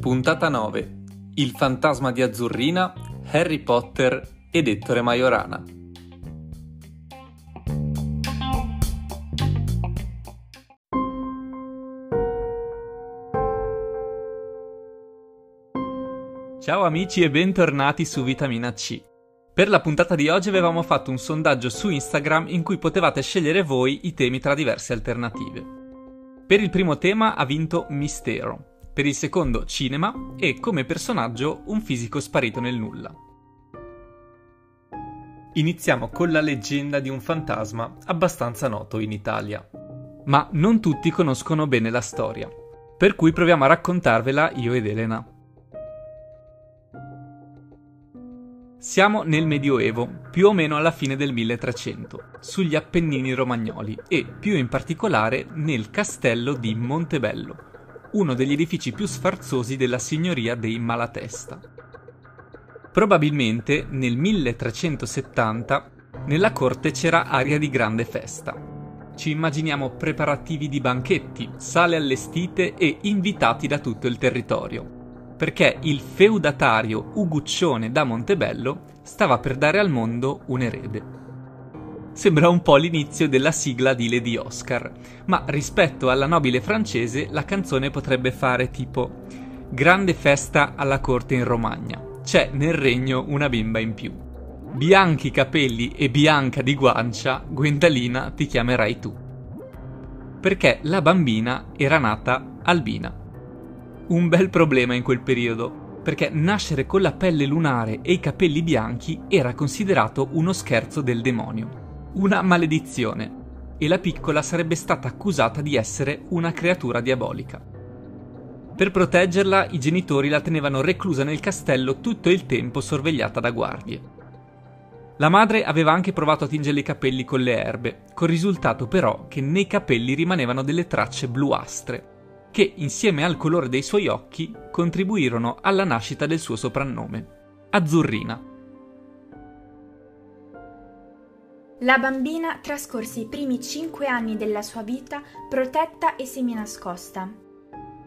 Puntata 9. Il fantasma di Azzurrina, Harry Potter ed Ettore Majorana. Ciao amici e bentornati su Vitamina C. Per la puntata di oggi avevamo fatto un sondaggio su Instagram in cui potevate scegliere voi i temi tra diverse alternative. Per il primo tema ha vinto Mistero, per il secondo cinema e come personaggio un fisico sparito nel nulla. Iniziamo con la leggenda di un fantasma abbastanza noto in Italia. Ma non tutti conoscono bene la storia, per cui proviamo a raccontarvela io ed Elena. Siamo nel Medioevo, più o meno alla fine del 1300, sugli Appennini romagnoli e, più in particolare, nel castello di Montebello, uno degli edifici più sfarzosi della signoria dei Malatesta. Probabilmente nel 1370 nella corte c'era aria di grande festa. Ci immaginiamo preparativi di banchetti, sale allestite e invitati da tutto il territorio perché il feudatario Uguccione da Montebello stava per dare al mondo un erede. Sembra un po' l'inizio della sigla di Lady Oscar, ma rispetto alla nobile francese la canzone potrebbe fare tipo Grande festa alla corte in Romagna, c'è nel regno una bimba in più. Bianchi capelli e bianca di guancia, Gwendalina ti chiamerai tu. Perché la bambina era nata albina un bel problema in quel periodo, perché nascere con la pelle lunare e i capelli bianchi era considerato uno scherzo del demonio, una maledizione, e la piccola sarebbe stata accusata di essere una creatura diabolica. Per proteggerla, i genitori la tenevano reclusa nel castello tutto il tempo sorvegliata da guardie. La madre aveva anche provato a tingere i capelli con le erbe, col risultato però che nei capelli rimanevano delle tracce bluastre, che insieme al colore dei suoi occhi contribuirono alla nascita del suo soprannome, Azzurrina. La bambina trascorse i primi cinque anni della sua vita protetta e seminascosta.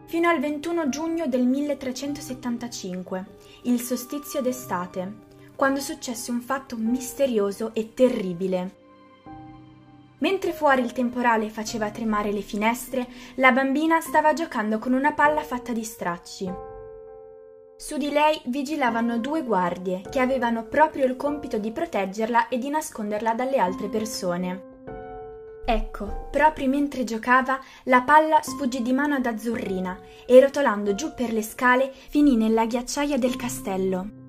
Fino al 21 giugno del 1375, il solstizio d'estate, quando successe un fatto misterioso e terribile. Mentre fuori il temporale faceva tremare le finestre, la bambina stava giocando con una palla fatta di stracci. Su di lei vigilavano due guardie che avevano proprio il compito di proteggerla e di nasconderla dalle altre persone. Ecco, proprio mentre giocava, la palla sfuggì di mano ad Azzurrina e rotolando giù per le scale finì nella ghiacciaia del castello.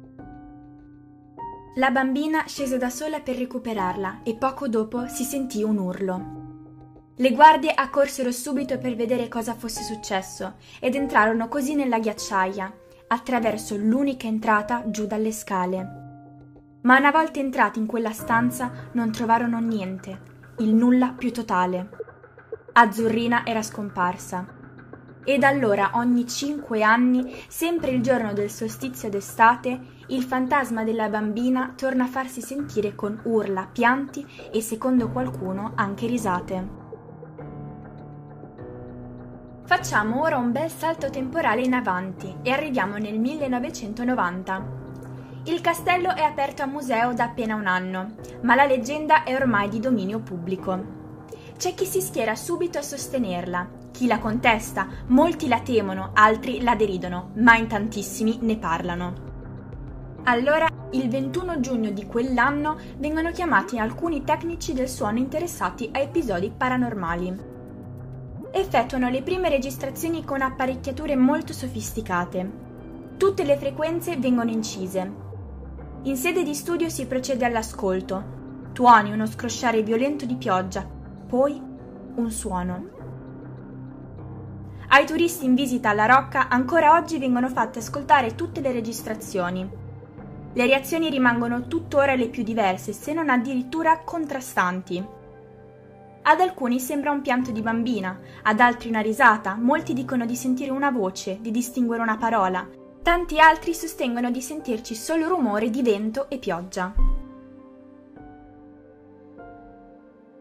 La bambina scese da sola per recuperarla e poco dopo si sentì un urlo. Le guardie accorsero subito per vedere cosa fosse successo ed entrarono così nella ghiacciaia, attraverso l'unica entrata giù dalle scale. Ma una volta entrati in quella stanza non trovarono niente, il nulla più totale. Azzurrina era scomparsa. E da allora ogni cinque anni, sempre il giorno del solstizio d'estate, il fantasma della bambina torna a farsi sentire con urla, pianti e, secondo qualcuno, anche risate. Facciamo ora un bel salto temporale in avanti e arriviamo nel 1990. Il castello è aperto a museo da appena un anno, ma la leggenda è ormai di dominio pubblico. C'è chi si schiera subito a sostenerla, chi la contesta, molti la temono, altri la deridono, ma in tantissimi ne parlano. Allora, il 21 giugno di quell'anno vengono chiamati alcuni tecnici del suono interessati a episodi paranormali. Effettuano le prime registrazioni con apparecchiature molto sofisticate. Tutte le frequenze vengono incise. In sede di studio si procede all'ascolto. Tuoni, uno scrosciare violento di pioggia, poi un suono. Ai turisti in visita alla Rocca ancora oggi vengono fatte ascoltare tutte le registrazioni. Le reazioni rimangono tuttora le più diverse, se non addirittura contrastanti. Ad alcuni sembra un pianto di bambina, ad altri una risata, molti dicono di sentire una voce, di distinguere una parola, tanti altri sostengono di sentirci solo rumore di vento e pioggia.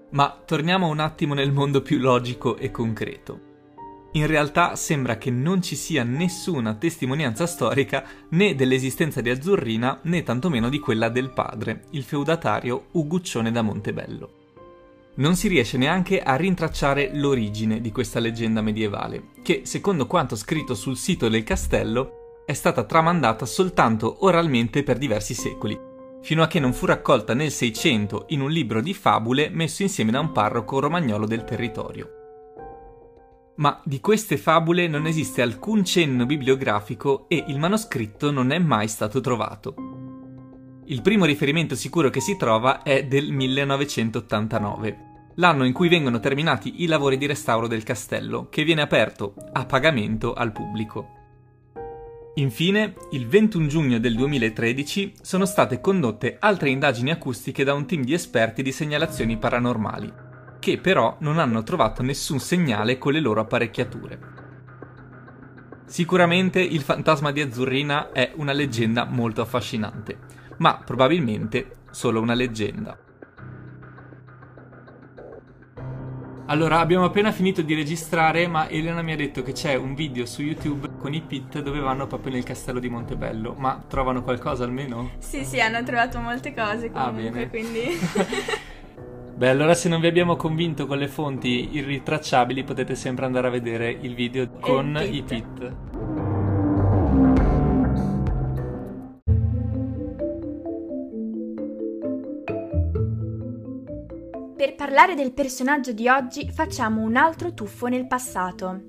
Ma torniamo un attimo nel mondo più logico e concreto. In realtà sembra che non ci sia nessuna testimonianza storica né dell'esistenza di Azzurrina né tantomeno di quella del padre, il feudatario Uguccione da Montebello. Non si riesce neanche a rintracciare l'origine di questa leggenda medievale, che, secondo quanto scritto sul sito del castello, è stata tramandata soltanto oralmente per diversi secoli, fino a che non fu raccolta nel Seicento in un libro di fabule messo insieme da un parroco romagnolo del territorio. Ma di queste fabule non esiste alcun cenno bibliografico e il manoscritto non è mai stato trovato. Il primo riferimento sicuro che si trova è del 1989, l'anno in cui vengono terminati i lavori di restauro del castello, che viene aperto a pagamento al pubblico. Infine, il 21 giugno del 2013 sono state condotte altre indagini acustiche da un team di esperti di segnalazioni paranormali, che però non hanno trovato nessun segnale con le loro apparecchiature. Sicuramente il fantasma di Azzurrina è una leggenda molto affascinante, ma probabilmente solo una leggenda. Allora, abbiamo appena finito di registrare, ma Elena mi ha detto che c'è un video su YouTube con i Pit dove vanno proprio nel castello di Montebello. Ma trovano qualcosa almeno? Sì, sì, hanno trovato molte cose ah, comunque, ah, quindi... Beh, allora se non vi abbiamo convinto con le fonti irritracciabili potete sempre andare a vedere il video con i pit. Per parlare del personaggio di oggi facciamo un altro tuffo nel passato.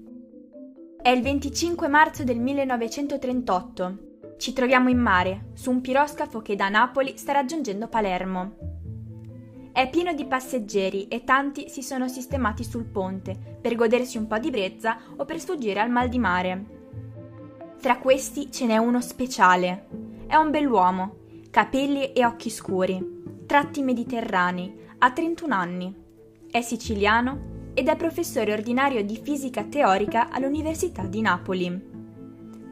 È il 25 marzo del 1938. Ci troviamo in mare, su un piroscafo che da Napoli sta raggiungendo Palermo. È pieno di passeggeri e tanti si sono sistemati sul ponte per godersi un po' di brezza o per sfuggire al mal di mare. Tra questi ce n'è uno speciale. È un bell'uomo, capelli e occhi scuri, tratti mediterranei, ha 31 anni. È siciliano ed è professore ordinario di fisica teorica all'Università di Napoli.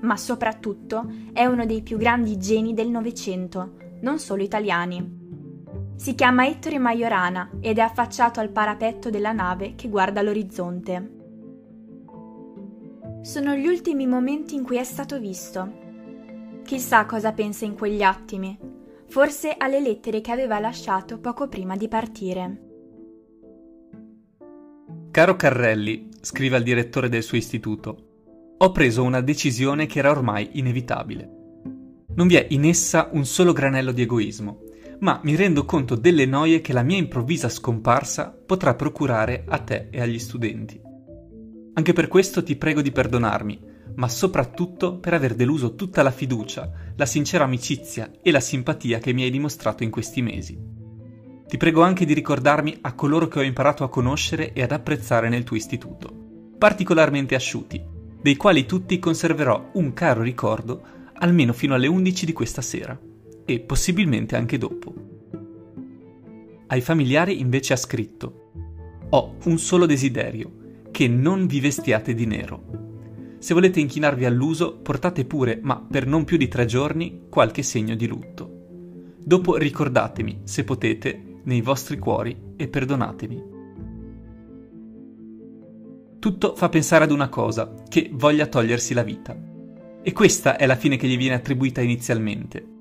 Ma soprattutto è uno dei più grandi geni del Novecento, non solo italiani. Si chiama Ettore Majorana ed è affacciato al parapetto della nave che guarda l'orizzonte. Sono gli ultimi momenti in cui è stato visto. Chissà cosa pensa in quegli attimi, forse alle lettere che aveva lasciato poco prima di partire. Caro Carrelli, scrive al direttore del suo istituto, ho preso una decisione che era ormai inevitabile. Non vi è in essa un solo granello di egoismo ma mi rendo conto delle noie che la mia improvvisa scomparsa potrà procurare a te e agli studenti. Anche per questo ti prego di perdonarmi, ma soprattutto per aver deluso tutta la fiducia, la sincera amicizia e la simpatia che mi hai dimostrato in questi mesi. Ti prego anche di ricordarmi a coloro che ho imparato a conoscere e ad apprezzare nel tuo istituto, particolarmente asciuti, dei quali tutti conserverò un caro ricordo almeno fino alle 11 di questa sera e possibilmente anche dopo. Ai familiari invece ha scritto Ho un solo desiderio, che non vi vestiate di nero. Se volete inchinarvi all'uso, portate pure, ma per non più di tre giorni, qualche segno di lutto. Dopo ricordatemi, se potete, nei vostri cuori e perdonatemi. Tutto fa pensare ad una cosa, che voglia togliersi la vita. E questa è la fine che gli viene attribuita inizialmente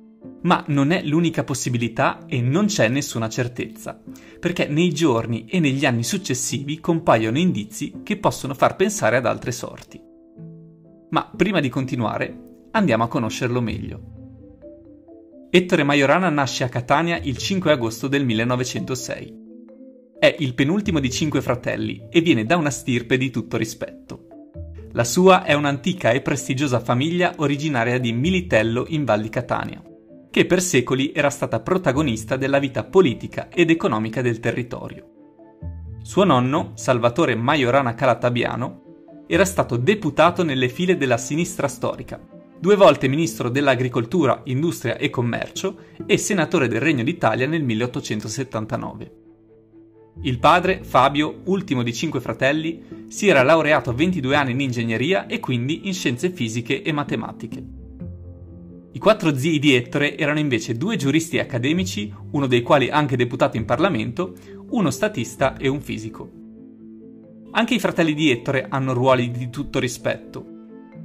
ma non è l'unica possibilità e non c'è nessuna certezza, perché nei giorni e negli anni successivi compaiono indizi che possono far pensare ad altre sorti. Ma prima di continuare, andiamo a conoscerlo meglio. Ettore Majorana nasce a Catania il 5 agosto del 1906. È il penultimo di cinque fratelli e viene da una stirpe di tutto rispetto. La sua è un'antica e prestigiosa famiglia originaria di Militello in Val di Catania che per secoli era stata protagonista della vita politica ed economica del territorio. Suo nonno, Salvatore Majorana Calatabiano, era stato deputato nelle file della sinistra storica, due volte ministro dell'agricoltura, industria e commercio e senatore del Regno d'Italia nel 1879. Il padre, Fabio, ultimo di cinque fratelli, si era laureato a 22 anni in ingegneria e quindi in scienze fisiche e matematiche. I quattro zii di Ettore erano invece due giuristi accademici, uno dei quali anche deputato in Parlamento, uno statista e un fisico. Anche i fratelli di Ettore hanno ruoli di tutto rispetto.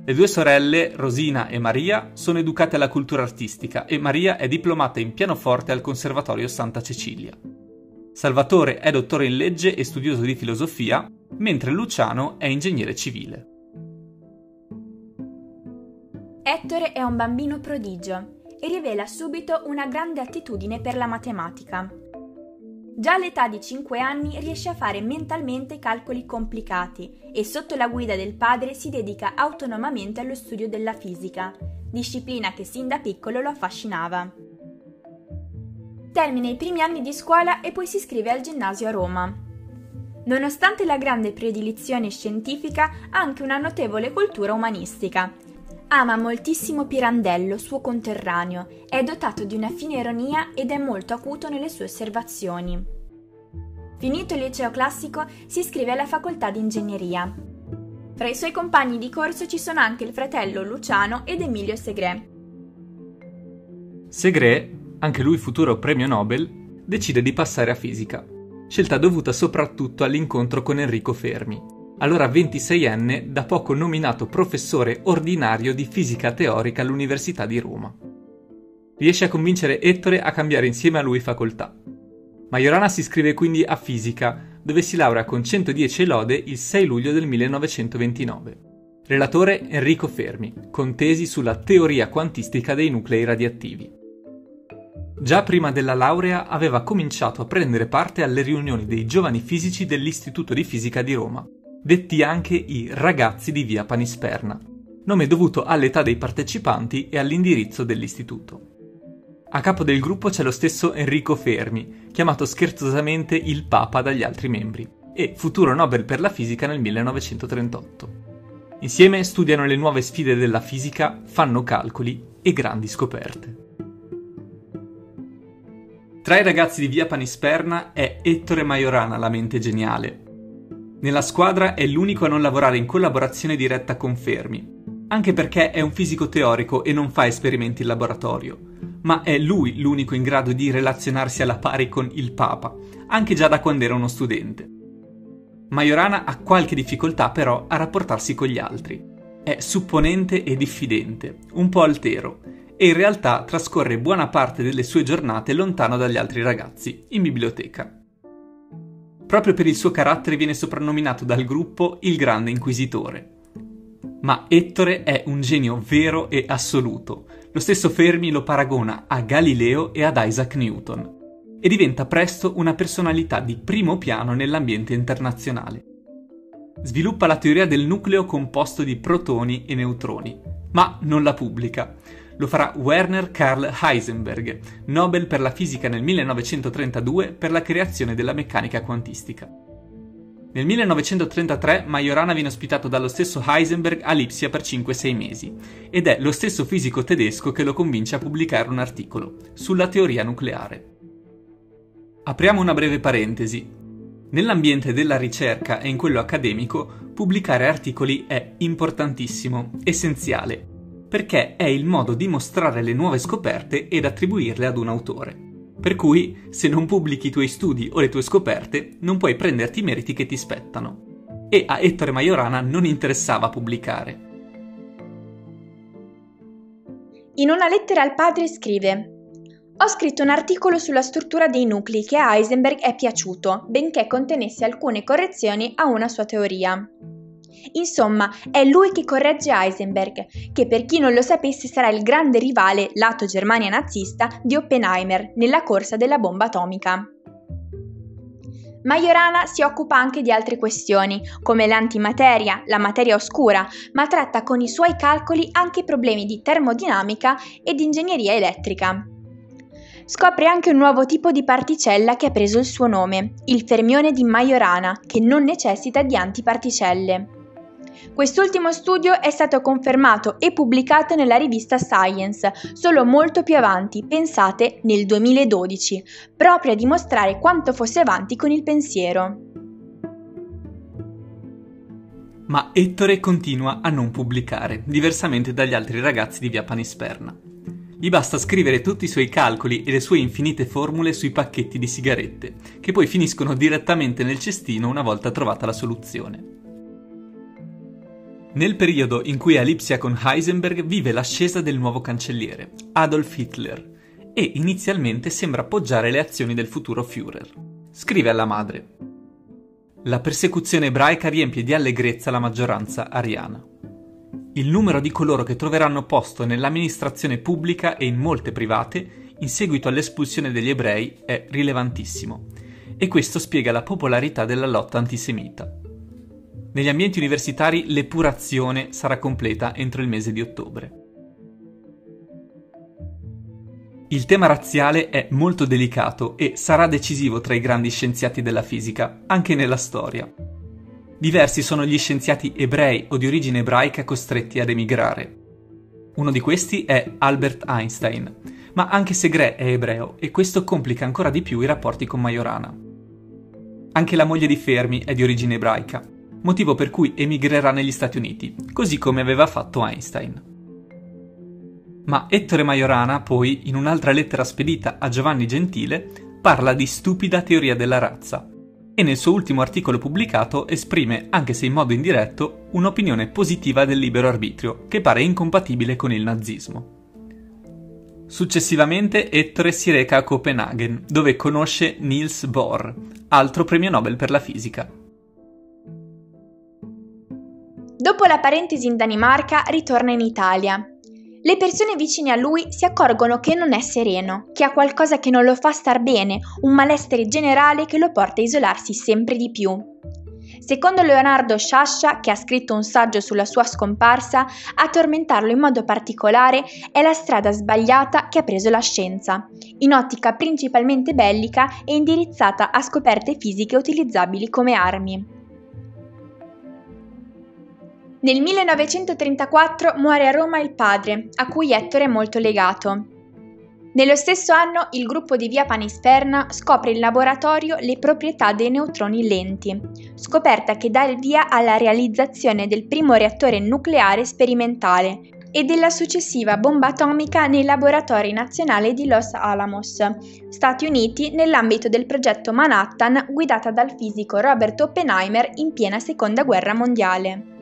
Le due sorelle, Rosina e Maria, sono educate alla cultura artistica e Maria è diplomata in pianoforte al Conservatorio Santa Cecilia. Salvatore è dottore in legge e studioso di filosofia, mentre Luciano è ingegnere civile. Ettore è un bambino prodigio e rivela subito una grande attitudine per la matematica. Già all'età di 5 anni riesce a fare mentalmente calcoli complicati e sotto la guida del padre si dedica autonomamente allo studio della fisica, disciplina che sin da piccolo lo affascinava. Termina i primi anni di scuola e poi si iscrive al ginnasio a Roma. Nonostante la grande predilizione scientifica, ha anche una notevole cultura umanistica Ama moltissimo Pirandello, suo conterraneo, è dotato di una fine ironia ed è molto acuto nelle sue osservazioni. Finito il liceo classico, si iscrive alla facoltà di ingegneria. Fra i suoi compagni di corso ci sono anche il fratello Luciano ed Emilio Segre. Segre, anche lui futuro premio Nobel, decide di passare a fisica, scelta dovuta soprattutto all'incontro con Enrico Fermi, allora 26enne, da poco nominato professore ordinario di fisica teorica all'Università di Roma. Riesce a convincere Ettore a cambiare insieme a lui facoltà. Majorana si iscrive quindi a fisica, dove si laurea con 110 lode il 6 luglio del 1929. Relatore Enrico Fermi, con tesi sulla teoria quantistica dei nuclei radioattivi. Già prima della laurea aveva cominciato a prendere parte alle riunioni dei giovani fisici dell'Istituto di Fisica di Roma, detti anche i ragazzi di via Panisperna, nome dovuto all'età dei partecipanti e all'indirizzo dell'istituto. A capo del gruppo c'è lo stesso Enrico Fermi, chiamato scherzosamente il Papa dagli altri membri, e futuro Nobel per la fisica nel 1938. Insieme studiano le nuove sfide della fisica, fanno calcoli e grandi scoperte. Tra i ragazzi di via Panisperna è Ettore Majorana la mente geniale, nella squadra è l'unico a non lavorare in collaborazione diretta con Fermi, anche perché è un fisico teorico e non fa esperimenti in laboratorio, ma è lui l'unico in grado di relazionarsi alla pari con il Papa, anche già da quando era uno studente. Majorana ha qualche difficoltà però a rapportarsi con gli altri. È supponente e diffidente, un po' altero, e in realtà trascorre buona parte delle sue giornate lontano dagli altri ragazzi, in biblioteca. Proprio per il suo carattere viene soprannominato dal gruppo il Grande Inquisitore. Ma Ettore è un genio vero e assoluto. Lo stesso Fermi lo paragona a Galileo e ad Isaac Newton e diventa presto una personalità di primo piano nell'ambiente internazionale. Sviluppa la teoria del nucleo composto di protoni e neutroni, ma non la pubblica lo farà Werner Karl Heisenberg, Nobel per la fisica nel 1932 per la creazione della meccanica quantistica. Nel 1933 Majorana viene ospitato dallo stesso Heisenberg a Lipsia per 5-6 mesi ed è lo stesso fisico tedesco che lo convince a pubblicare un articolo sulla teoria nucleare. Apriamo una breve parentesi. Nell'ambiente della ricerca e in quello accademico, pubblicare articoli è importantissimo, essenziale perché è il modo di mostrare le nuove scoperte ed attribuirle ad un autore. Per cui, se non pubblichi i tuoi studi o le tue scoperte, non puoi prenderti i meriti che ti spettano. E a Ettore Majorana non interessava pubblicare. In una lettera al padre scrive ho scritto un articolo sulla struttura dei nuclei che a Heisenberg è piaciuto, benché contenesse alcune correzioni a una sua teoria. Insomma, è lui che corregge Heisenberg, che per chi non lo sapesse sarà il grande rivale lato Germania nazista di Oppenheimer nella corsa della bomba atomica. Majorana si occupa anche di altre questioni, come l'antimateria, la materia oscura, ma tratta con i suoi calcoli anche problemi di termodinamica e di ingegneria elettrica. Scopre anche un nuovo tipo di particella che ha preso il suo nome, il fermione di Majorana, che non necessita di antiparticelle. Quest'ultimo studio è stato confermato e pubblicato nella rivista Science, solo molto più avanti, pensate nel 2012, proprio a dimostrare quanto fosse avanti con il pensiero. Ma Ettore continua a non pubblicare, diversamente dagli altri ragazzi di via Panisperna. Gli basta scrivere tutti i suoi calcoli e le sue infinite formule sui pacchetti di sigarette, che poi finiscono direttamente nel cestino una volta trovata la soluzione. Nel periodo in cui è a Lipsia con Heisenberg vive l'ascesa del nuovo cancelliere, Adolf Hitler, e inizialmente sembra appoggiare le azioni del futuro Führer. Scrive alla madre: La persecuzione ebraica riempie di allegrezza la maggioranza ariana. Il numero di coloro che troveranno posto nell'amministrazione pubblica e in molte private in seguito all'espulsione degli ebrei è rilevantissimo e questo spiega la popolarità della lotta antisemita. Negli ambienti universitari l'epurazione sarà completa entro il mese di ottobre. Il tema razziale è molto delicato e sarà decisivo tra i grandi scienziati della fisica, anche nella storia. Diversi sono gli scienziati ebrei o di origine ebraica costretti ad emigrare. Uno di questi è Albert Einstein, ma anche Segre è ebreo e questo complica ancora di più i rapporti con Majorana. Anche la moglie di Fermi è di origine ebraica, motivo per cui emigrerà negli Stati Uniti, così come aveva fatto Einstein. Ma Ettore Majorana, poi, in un'altra lettera spedita a Giovanni Gentile, parla di stupida teoria della razza e nel suo ultimo articolo pubblicato esprime, anche se in modo indiretto, un'opinione positiva del libero arbitrio, che pare incompatibile con il nazismo. Successivamente Ettore si reca a Copenaghen, dove conosce Niels Bohr, altro premio Nobel per la fisica. Dopo la parentesi in Danimarca, ritorna in Italia le persone vicine a lui si accorgono che non è sereno, che ha qualcosa che non lo fa star bene, un malessere generale che lo porta a isolarsi sempre di più. Secondo Leonardo Sciascia, che ha scritto un saggio sulla sua scomparsa, a tormentarlo in modo particolare è la strada sbagliata che ha preso la scienza, in ottica principalmente bellica e indirizzata a scoperte fisiche utilizzabili come armi. Nel 1934 muore a Roma il padre, a cui Ettore è molto legato. Nello stesso anno il gruppo di Via Panisperna scopre in laboratorio le proprietà dei neutroni lenti, scoperta che dà il via alla realizzazione del primo reattore nucleare sperimentale e della successiva bomba atomica nei laboratori nazionali di Los Alamos, Stati Uniti, nell'ambito del progetto Manhattan guidata dal fisico Robert Oppenheimer in piena Seconda Guerra Mondiale.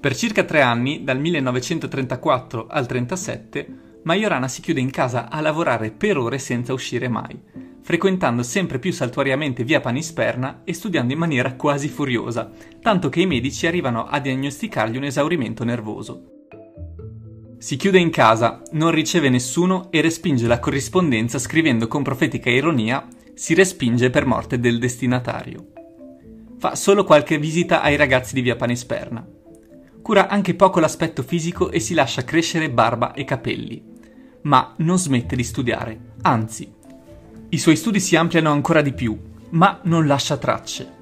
Per circa tre anni, dal 1934 al 1937, Majorana si chiude in casa a lavorare per ore senza uscire mai, frequentando sempre più saltuariamente via Panisperna e studiando in maniera quasi furiosa, tanto che i medici arrivano a diagnosticargli un esaurimento nervoso. Si chiude in casa, non riceve nessuno e respinge la corrispondenza scrivendo con profetica ironia si respinge per morte del destinatario. Fa solo qualche visita ai ragazzi di via Panisperna cura anche poco l'aspetto fisico e si lascia crescere barba e capelli. Ma non smette di studiare, anzi, i suoi studi si ampliano ancora di più, ma non lascia tracce.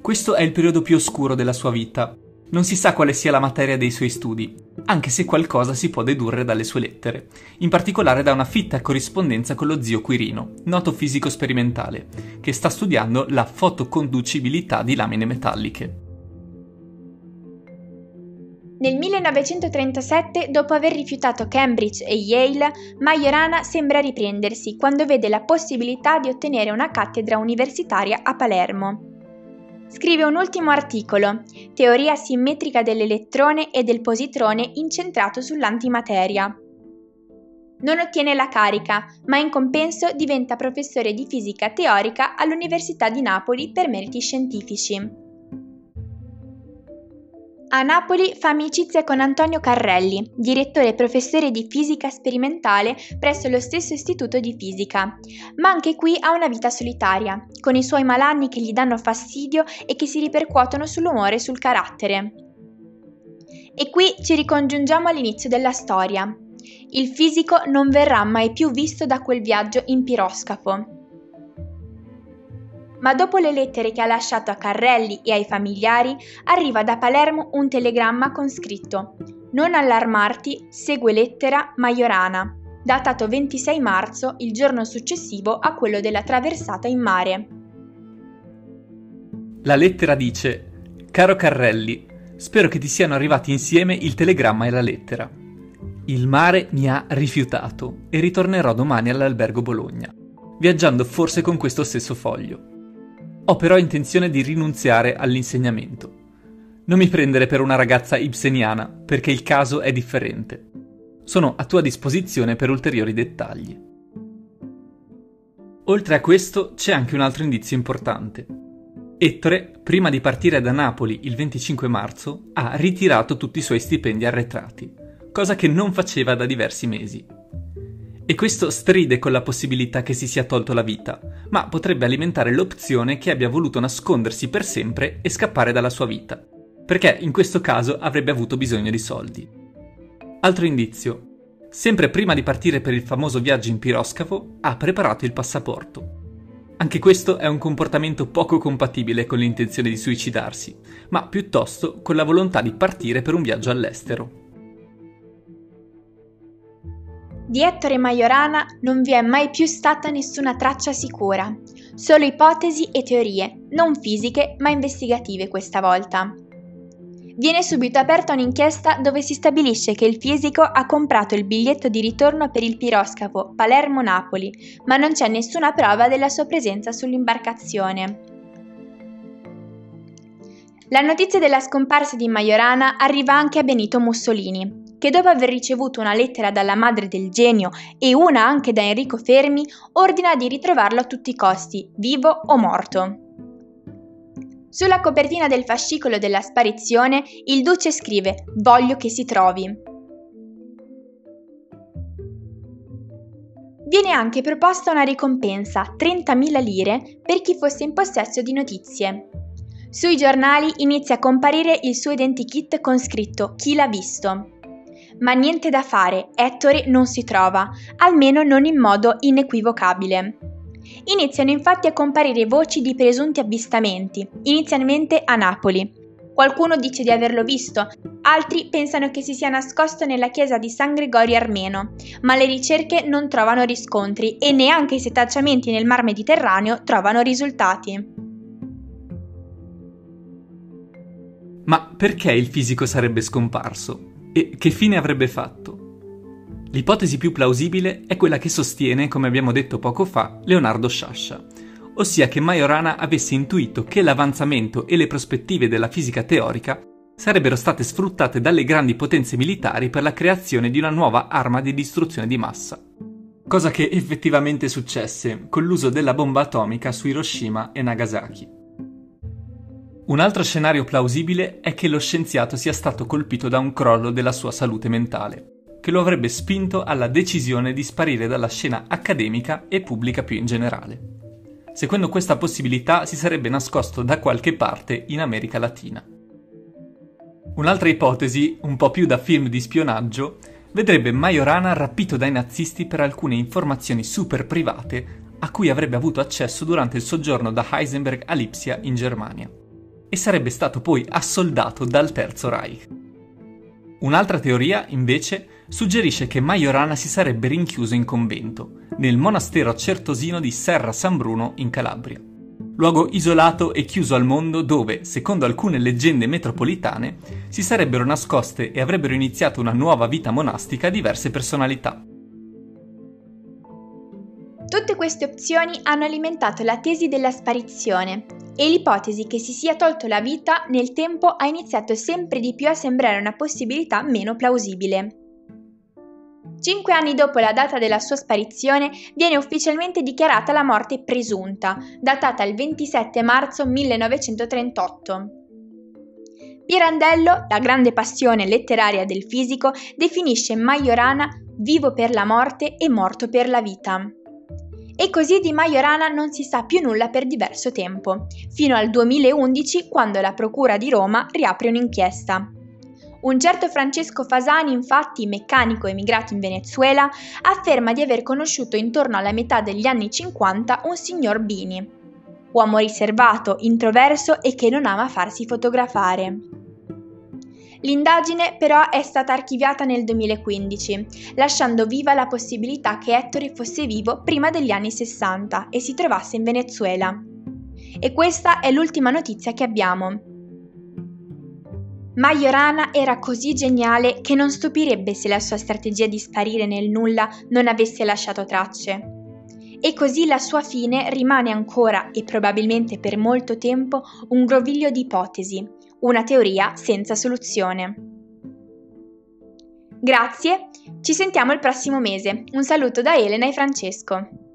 Questo è il periodo più oscuro della sua vita. Non si sa quale sia la materia dei suoi studi, anche se qualcosa si può dedurre dalle sue lettere, in particolare da una fitta corrispondenza con lo zio Quirino, noto fisico sperimentale, che sta studiando la fotoconducibilità di lamine metalliche. Nel 1937, dopo aver rifiutato Cambridge e Yale, Majorana sembra riprendersi quando vede la possibilità di ottenere una cattedra universitaria a Palermo. Scrive un ultimo articolo, Teoria simmetrica dell'elettrone e del positrone incentrato sull'antimateria. Non ottiene la carica, ma in compenso diventa professore di fisica teorica all'Università di Napoli per meriti scientifici. A Napoli fa amicizia con Antonio Carrelli, direttore e professore di fisica sperimentale presso lo stesso istituto di fisica, ma anche qui ha una vita solitaria, con i suoi malanni che gli danno fastidio e che si ripercuotono sull'umore e sul carattere. E qui ci ricongiungiamo all'inizio della storia. Il fisico non verrà mai più visto da quel viaggio in piroscafo, ma dopo le lettere che ha lasciato a Carrelli e ai familiari, arriva da Palermo un telegramma con scritto Non allarmarti, segue lettera Majorana, datato 26 marzo, il giorno successivo a quello della traversata in mare. La lettera dice Caro Carrelli, spero che ti siano arrivati insieme il telegramma e la lettera. Il mare mi ha rifiutato e ritornerò domani all'albergo Bologna, viaggiando forse con questo stesso foglio. Ho però intenzione di rinunziare all'insegnamento. Non mi prendere per una ragazza ibseniana, perché il caso è differente. Sono a tua disposizione per ulteriori dettagli. Oltre a questo c'è anche un altro indizio importante. Ettore, prima di partire da Napoli il 25 marzo, ha ritirato tutti i suoi stipendi arretrati, cosa che non faceva da diversi mesi. E questo stride con la possibilità che si sia tolto la vita, ma potrebbe alimentare l'opzione che abbia voluto nascondersi per sempre e scappare dalla sua vita, perché in questo caso avrebbe avuto bisogno di soldi. Altro indizio. Sempre prima di partire per il famoso viaggio in piroscafo, ha preparato il passaporto. Anche questo è un comportamento poco compatibile con l'intenzione di suicidarsi, ma piuttosto con la volontà di partire per un viaggio all'estero. Di Ettore Majorana non vi è mai più stata nessuna traccia sicura, solo ipotesi e teorie, non fisiche ma investigative questa volta. Viene subito aperta un'inchiesta dove si stabilisce che il fisico ha comprato il biglietto di ritorno per il piroscafo Palermo-Napoli, ma non c'è nessuna prova della sua presenza sull'imbarcazione. La notizia della scomparsa di Majorana arriva anche a Benito Mussolini, che dopo aver ricevuto una lettera dalla madre del genio e una anche da Enrico Fermi, ordina di ritrovarlo a tutti i costi, vivo o morto. Sulla copertina del fascicolo della sparizione il duce scrive Voglio che si trovi. Viene anche proposta una ricompensa, 30.000 lire, per chi fosse in possesso di notizie. Sui giornali inizia a comparire il suo identikit con scritto Chi l'ha visto. Ma niente da fare, Ettore non si trova, almeno non in modo inequivocabile. Iniziano infatti a comparire voci di presunti avvistamenti, inizialmente a Napoli. Qualcuno dice di averlo visto, altri pensano che si sia nascosto nella chiesa di San Gregorio Armeno, ma le ricerche non trovano riscontri e neanche i setacciamenti nel Mar Mediterraneo trovano risultati. Ma perché il fisico sarebbe scomparso? E che fine avrebbe fatto? L'ipotesi più plausibile è quella che sostiene, come abbiamo detto poco fa, Leonardo Sciascia, ossia che Majorana avesse intuito che l'avanzamento e le prospettive della fisica teorica sarebbero state sfruttate dalle grandi potenze militari per la creazione di una nuova arma di distruzione di massa. Cosa che effettivamente successe con l'uso della bomba atomica su Hiroshima e Nagasaki. Un altro scenario plausibile è che lo scienziato sia stato colpito da un crollo della sua salute mentale che lo avrebbe spinto alla decisione di sparire dalla scena accademica e pubblica più in generale. Secondo questa possibilità si sarebbe nascosto da qualche parte in America Latina. Un'altra ipotesi, un po' più da film di spionaggio, vedrebbe Majorana rapito dai nazisti per alcune informazioni super private a cui avrebbe avuto accesso durante il soggiorno da Heisenberg a Lipsia in Germania, e sarebbe stato poi assoldato dal Terzo Reich. Un'altra teoria, invece, suggerisce che Majorana si sarebbe rinchiuso in convento, nel monastero certosino di Serra San Bruno in Calabria. Luogo isolato e chiuso al mondo dove, secondo alcune leggende metropolitane, si sarebbero nascoste e avrebbero iniziato una nuova vita monastica diverse personalità. Tutte queste opzioni hanno alimentato la tesi della sparizione e l'ipotesi che si sia tolto la vita nel tempo ha iniziato sempre di più a sembrare una possibilità meno plausibile. Cinque anni dopo la data della sua sparizione viene ufficialmente dichiarata la morte presunta, datata il 27 marzo 1938. Pirandello, la grande passione letteraria del fisico, definisce Majorana vivo per la morte e morto per la vita. E così di Majorana non si sa più nulla per diverso tempo, fino al 2011 quando la Procura di Roma riapre un'inchiesta. Un certo Francesco Fasani, infatti, meccanico emigrato in Venezuela, afferma di aver conosciuto intorno alla metà degli anni 50 un signor Bini, uomo riservato, introverso e che non ama farsi fotografare. L'indagine però è stata archiviata nel 2015, lasciando viva la possibilità che Ettore fosse vivo prima degli anni 60 e si trovasse in Venezuela. E questa è l'ultima notizia che abbiamo. Majorana era così geniale che non stupirebbe se la sua strategia di sparire nel nulla non avesse lasciato tracce. E così la sua fine rimane ancora, e probabilmente per molto tempo, un groviglio di ipotesi, una teoria senza soluzione. Grazie, ci sentiamo il prossimo mese. Un saluto da Elena e Francesco.